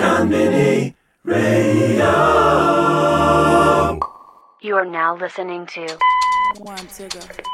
Konbini Radio. You are now listening to Wantigga.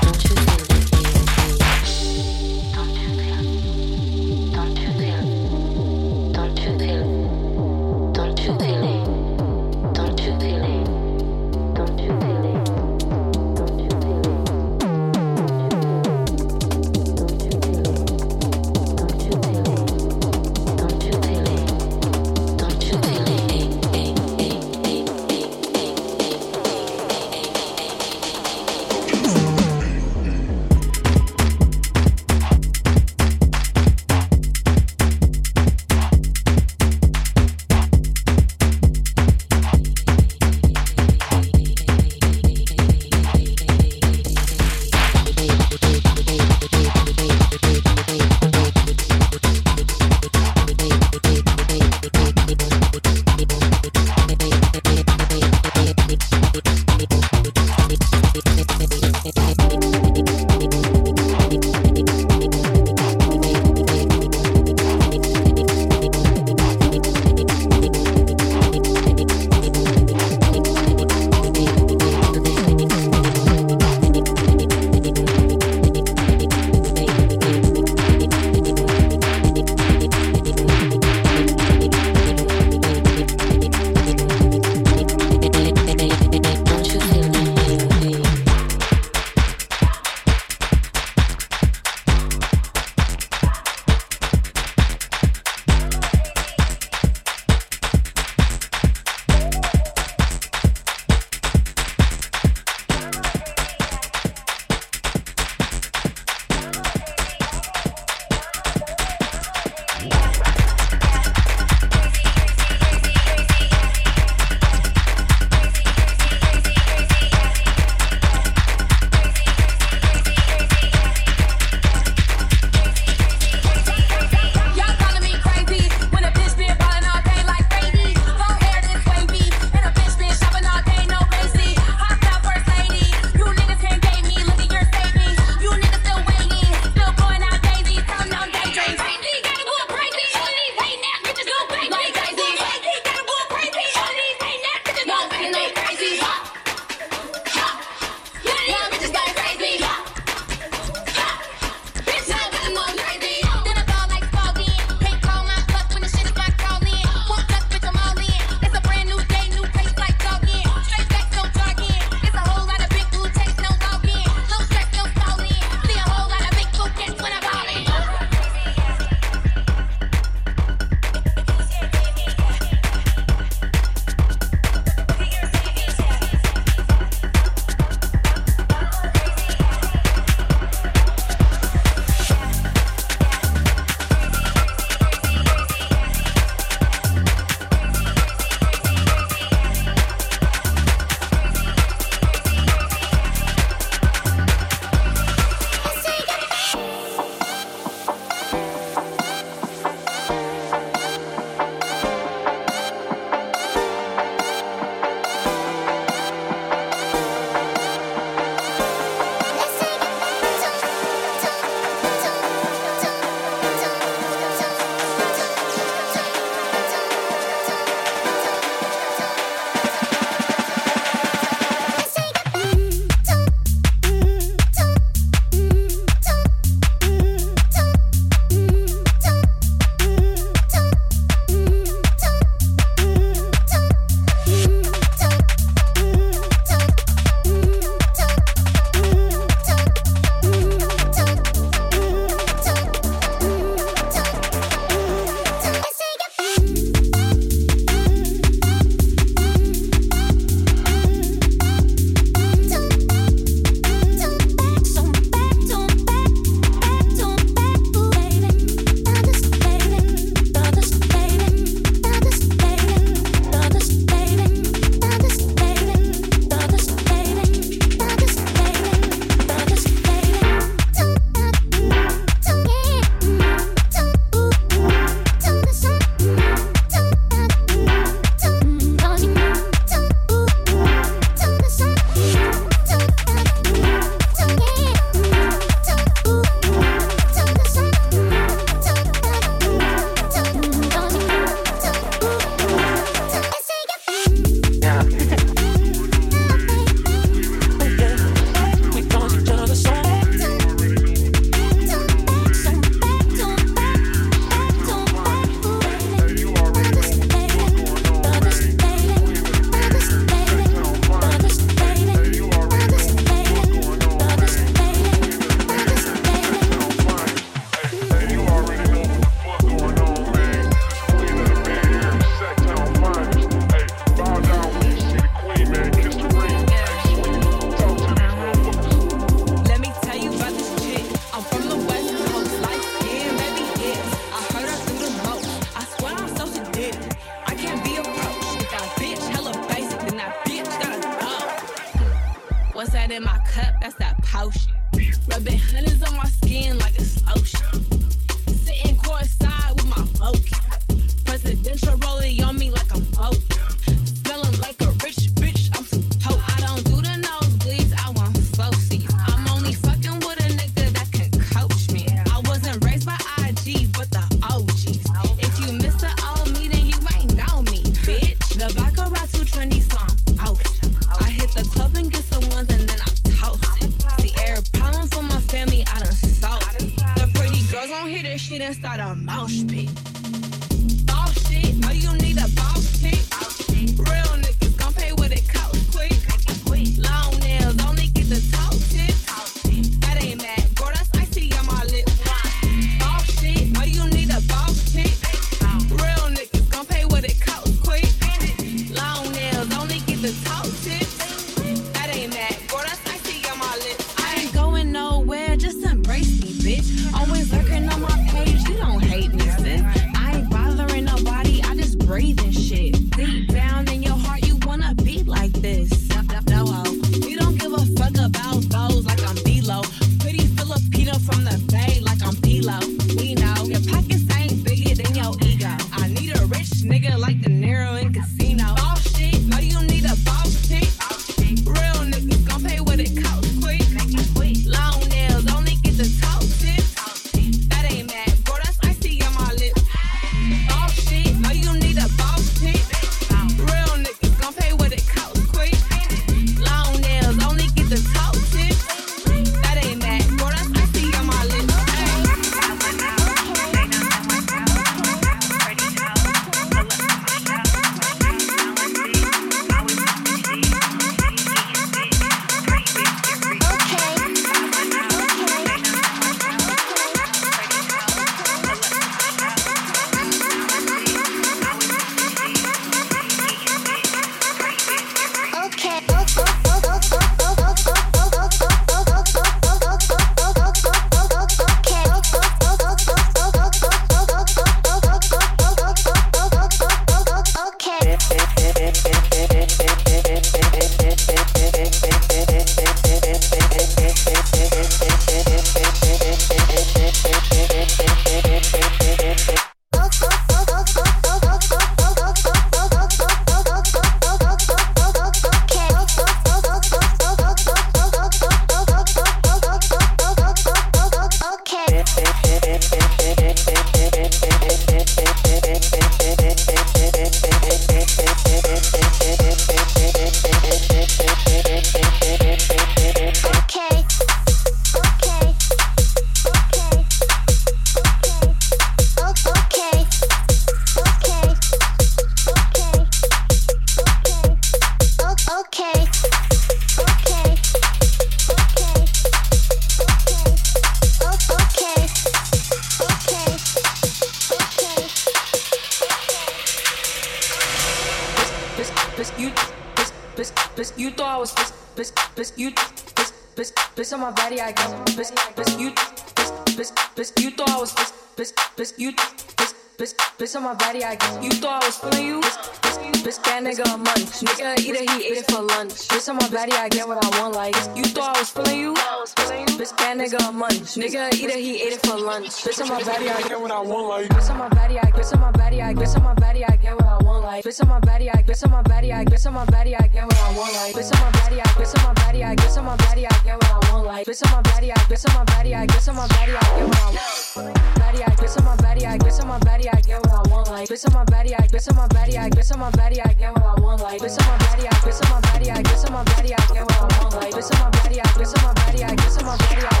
Body, I bitch on my body, I get what I want, like, bitch on my body, I bitch on my body, I bitch on my body, I get what I want, body, I bitch on my body, I bitch on my body, I get what I want, like, bitch on my body, I bitch on my body, I bitch on my body, I get what I want, like, bitch on my body, I bitch on my body, I bitch on my body, I get what I want, like, bitch on my body, I bitch on my body, I bitch on my body, I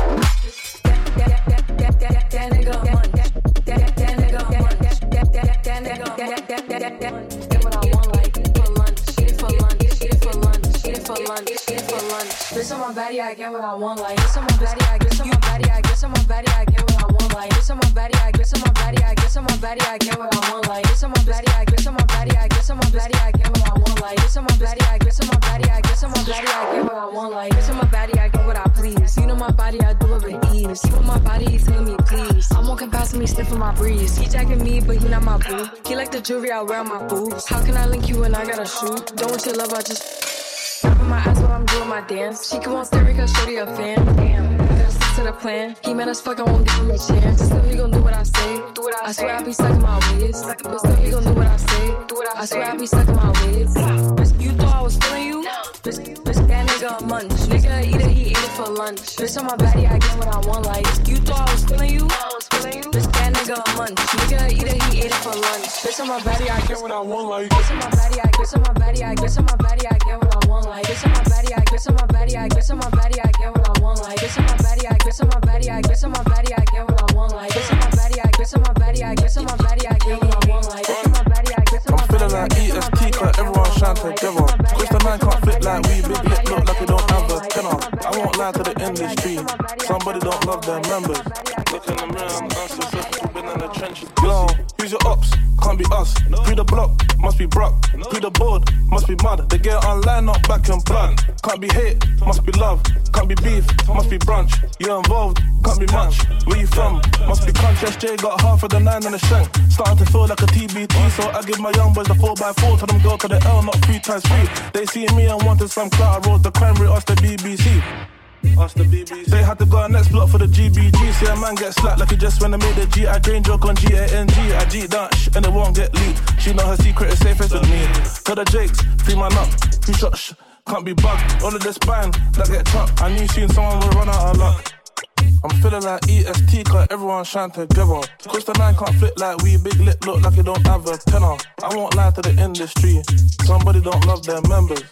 that that that that that that nigga munch, for lunch, eat for lunch. Bitch on my body, I get what I want, like, bitch on my body, I get on my body, I get on my body, I get what I want, like, bitch on my body, I get on my body, I get on my body, I get what I want, like, bitch on my body, I get on my body, I get on my body, I get what I want, like, bitch on my body, I get on my body, I get on my body, I get what I want, like, bitch on my body, I get what I please. You know my body, I do it with ease. You know my body, telling me please. I'm walking past me, sniffing my breeze. He jacking me, but he not my boo. He like the jewelry I wear on my boobs. How can I link you when I got a shoe? Don't want your love, I just. Wrapping my eyes while I'm doing my dance. She come on stereo cause shorty a fan. Damn, gotta stick to the plan. He mad as fuck, I won't give him a chance. Still he gon' do what I say. Do what I, I swear I be stuck in my ways. But still he gon' do what I say. Do what I, I swear I be stuck in my ways. You thought I was feeling you? Bitch, bitch, that nigga a munch. Nigga eat it, he ate it for lunch. Bitch on my body, I get what I want. Like you thought I was feeling you? Bitch, that nigga a munch. Nigga eat it, he ate it for lunch. Bitch on my body, I get what I want. Like bitch on my body, I get on my body, I get on my body, I get what I want. Like bitch on my body, I get on my body, I get on my body, I get what I want. Like bitch on my body, I get on my body, I get on my body, I get what I want. Like bitch on my body, I get on my body, I get on my body, I get what I want. Like bitch on my I'm feeling like EST, cause everyone shine together. Chris the man can't fit like we, big lip look like we don't have a tenor. I won't lie to the industry, somebody don't love their members. Look in the mirror and ask in the trenches. Yo, who's your ops? Can't be us. Pre the block, must be Brock. Pre the board, must be mud. They get online, not back and blood. Can't be hate, must be love. Can't be beef, must be brunch. You're involved, can't be much. Where you from? Must be country. SJ got half of the nine and the shank. Starting to feel like a TBT, so I give my young boys the 4x4. Tell them go to the L, not three times three. They see me and wanted some clout. I rose the crime rate, ask the BBC. Ask the BBC. They had to go next block for the GBG. See a man get slapped like he just when I made the G. I drain joke on G A N G. I G that sh- and it won't get leaked. She know her secret is safest with me. Tell the Jakes, free man up. Free shot sh- can't be bugged. All of this bang that get chopped. I knew soon someone would run out of luck. I'm feeling like EST, cause everyone shine together. Chris the nine can't flip like we, big lip look like it don't have a tenor. I won't lie to the industry, somebody don't love their members.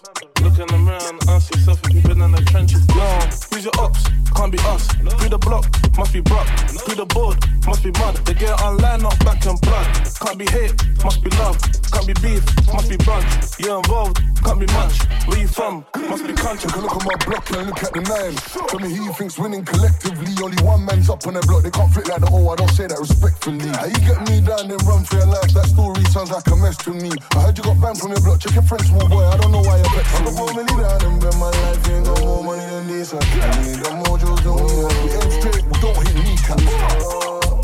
Look in the mirror and ask yourself if you've been in the trenches. Yo, who's your ops? Can't be us. Through the block, must be Brock. Through the board, must be mud. They get online, not back in blood. Can't be hate, must be love. Can't be beef, must be brunch. You're involved, can't be much. Where you from? Must be country. Can look at my block and look at the nine. Tell me who you think's winning collectively. Only one man's up on the block. They can't flip like the O. I don't say that respectfully. How you get me down then run for your life? That story sounds like a mess to me. I heard you got banned from your block. Check your friends, small boy. I don't know why you're vexed. More money down and bet my life ain't no more money than this. I need the mojos don't work. We aim straight, we don't hit kneecaps.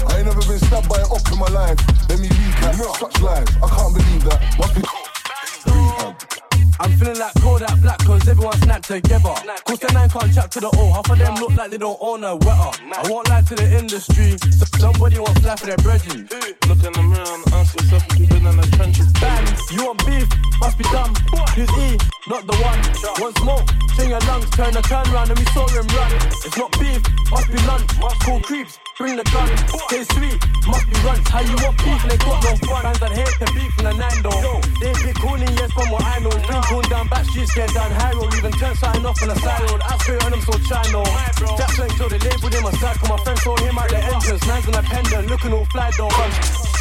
I ain't never been stabbed by an op in my life. Let me recap. Such lies, I can't believe that. Must be rehab. I'm feeling like Kodak Black cause everyone snapped together. Cause the nine can't chat to the O. Half of them look like they don't own a wetter. I won't lie to the industry. So somebody wants life for their brethren. Look in the mirror and ask yourself if you've been in the trenches. Bang, you want beef? Must be dumb. Who's E? Not the one. Want smoke? Sing your lungs, turn the turn round and we saw him run. It's not beef, must be lunch. Cool creeps, bring the gun. Taste sweet, must be runch. How you want beef and they got no fun? Fans that hate the beef from the nine though. They big cooning, yes, from what I know. It's been down back streets, get down high road. Even turn sign off on the side road. I swear on them so chino. That's when till they labeled him a psycho. My friend saw him at the entrance. Man's on a pendant, looking all fly though.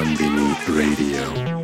Konbini Radio.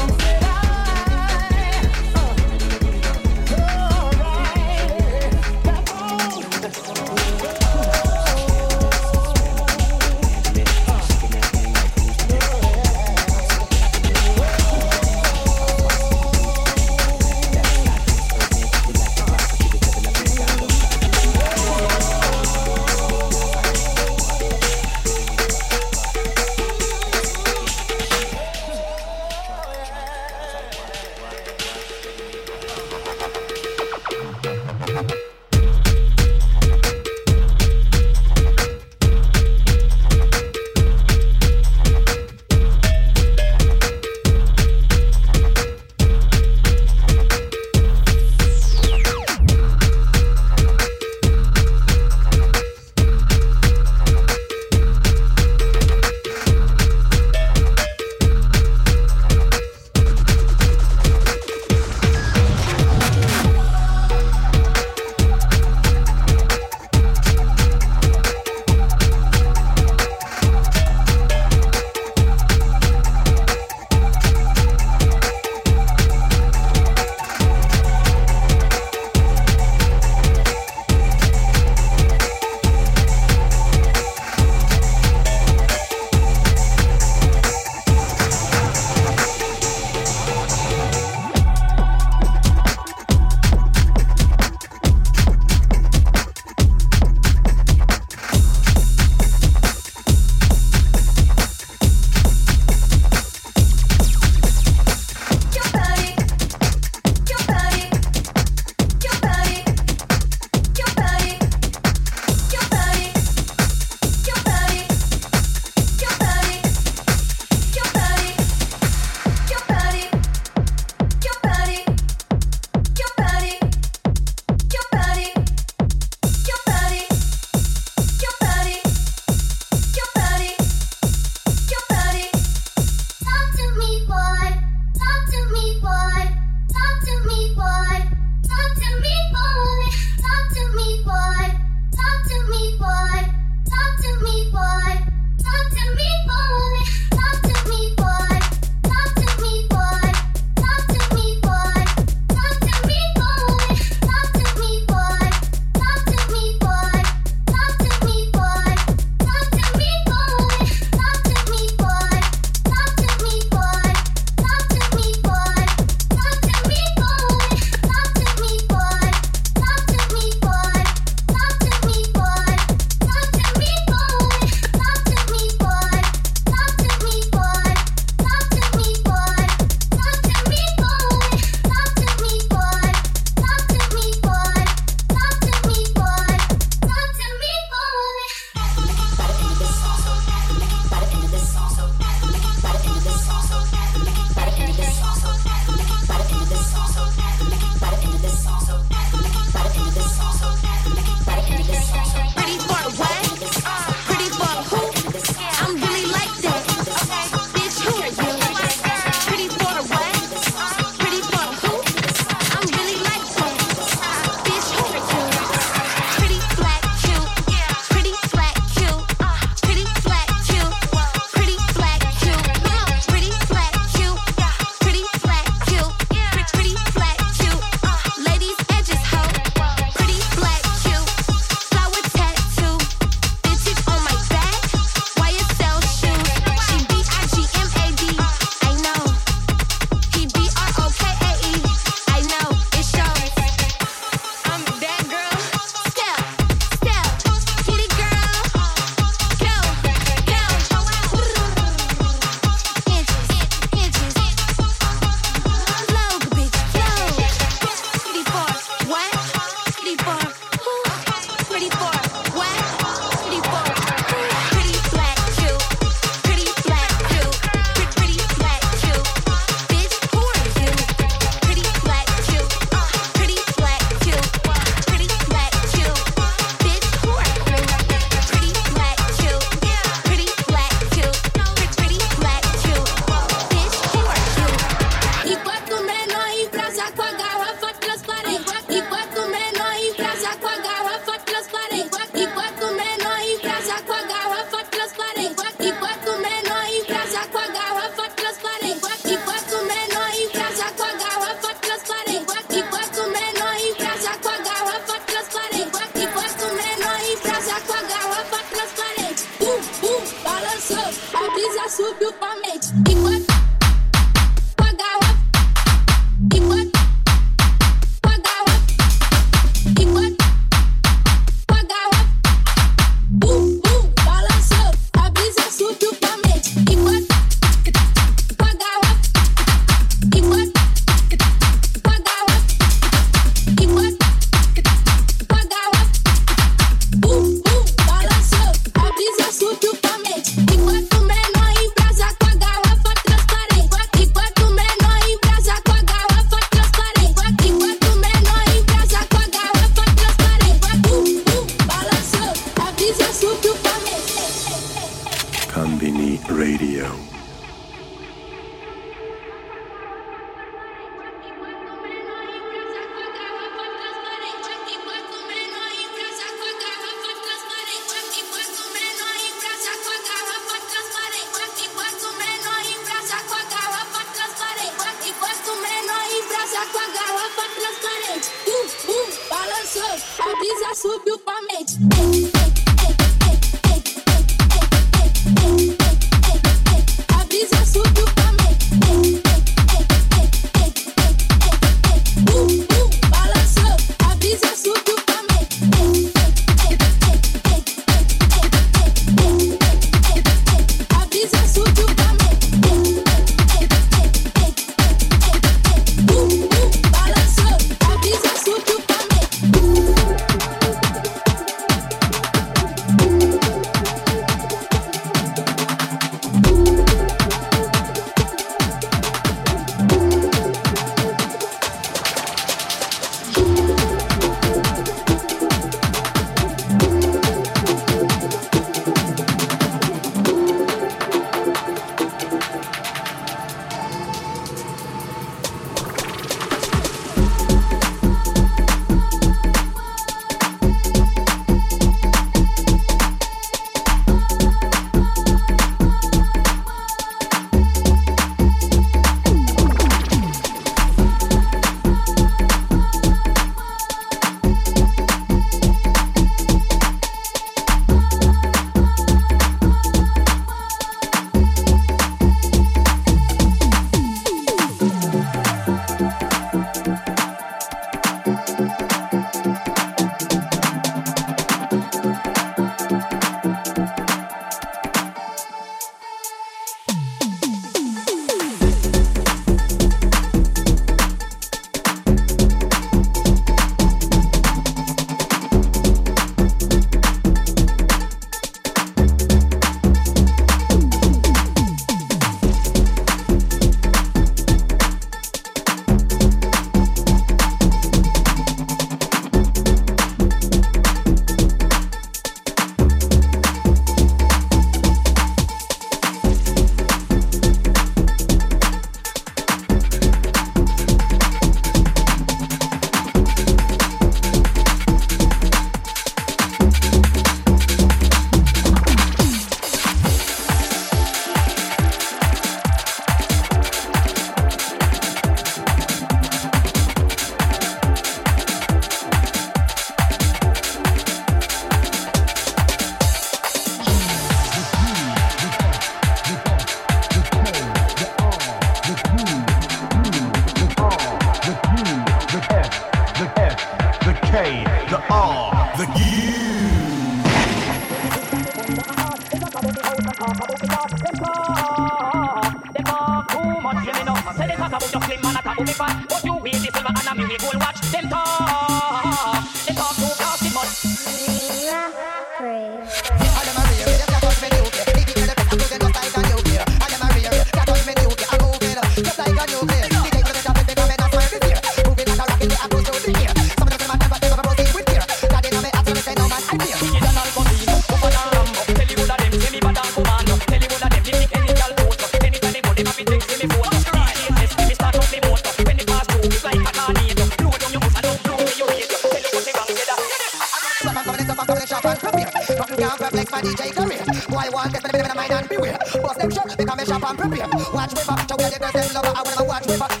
and prepare. Watch me back, show me the girls them love, I will watch me back.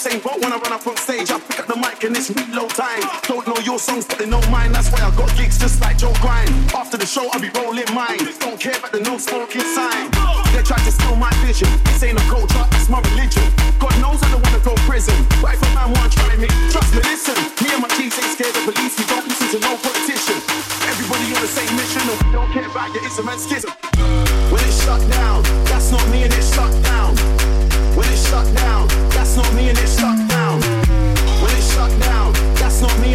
Same boat when I run up on stage. I pick up the mic and it's reload time. Don't know your songs, but they know mine. That's why I got gigs just like Joe Grind. After the show, I'll be rolling mine. Don't care about the no smoking sign. They tried to steal my vision. This ain't a culture, it's my religion. God knows I don't wanna go prison. But if a man wanna try me, trust me, listen. Me and my team ain't scared of police. We don't listen to no politician. Everybody on the same mission, and we don't care about your instrument schism. When it's shut down, that's not me and it's shut down. When it shut down, that's not me and it shut down. When it shut down, that's not me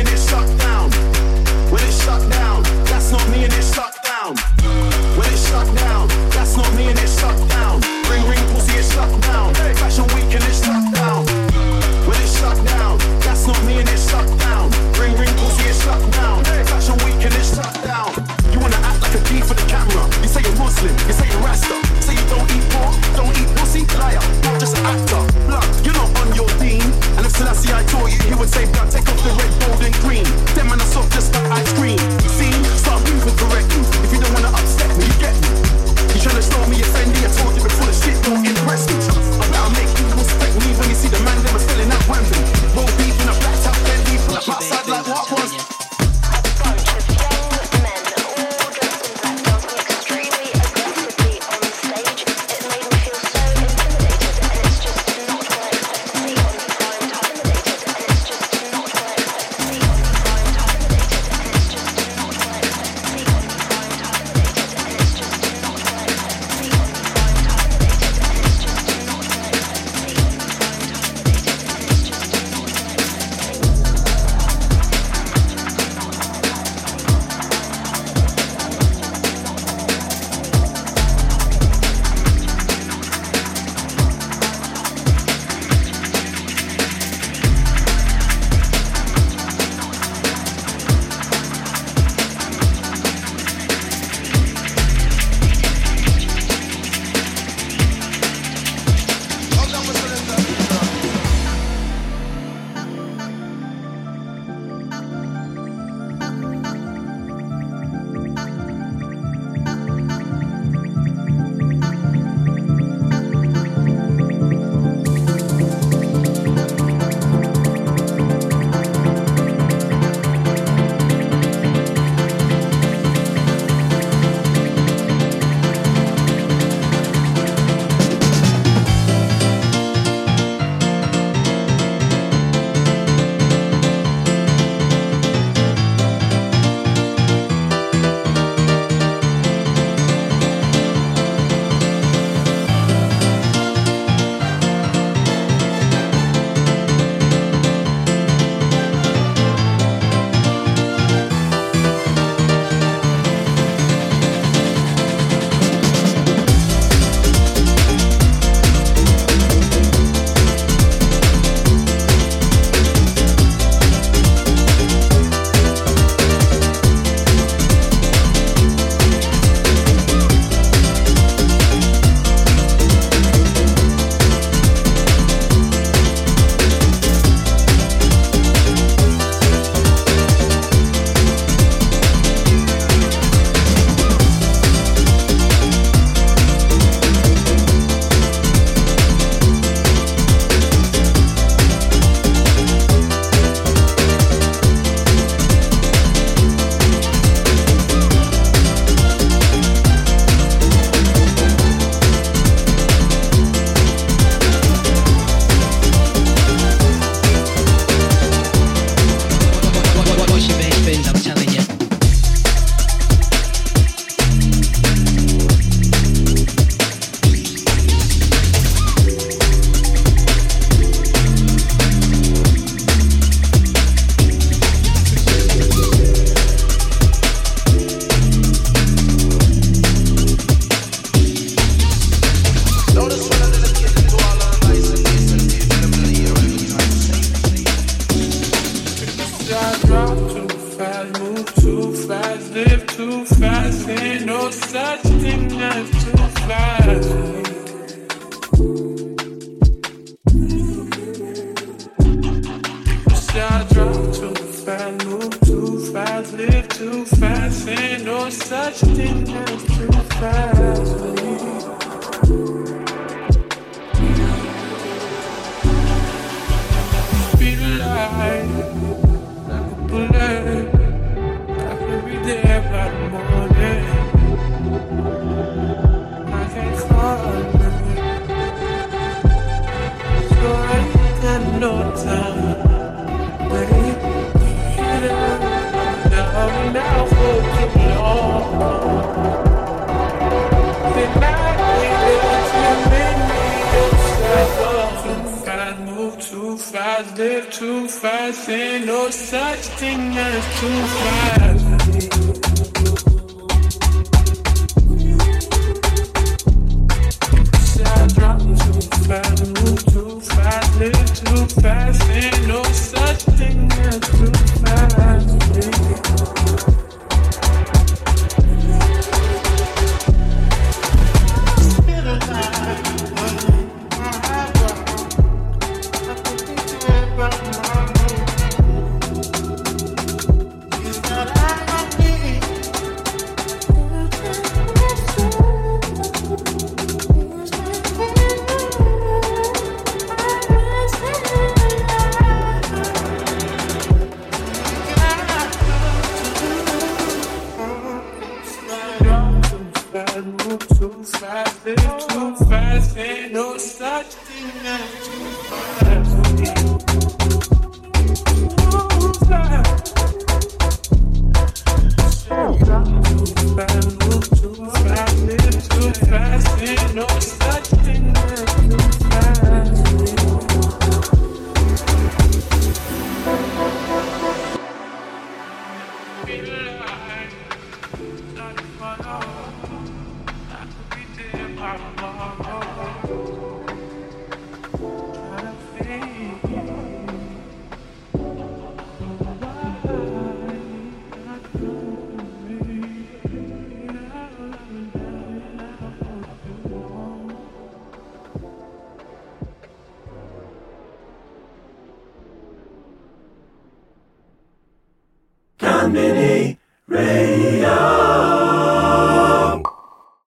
too fast. Ain't no such thing as too fast.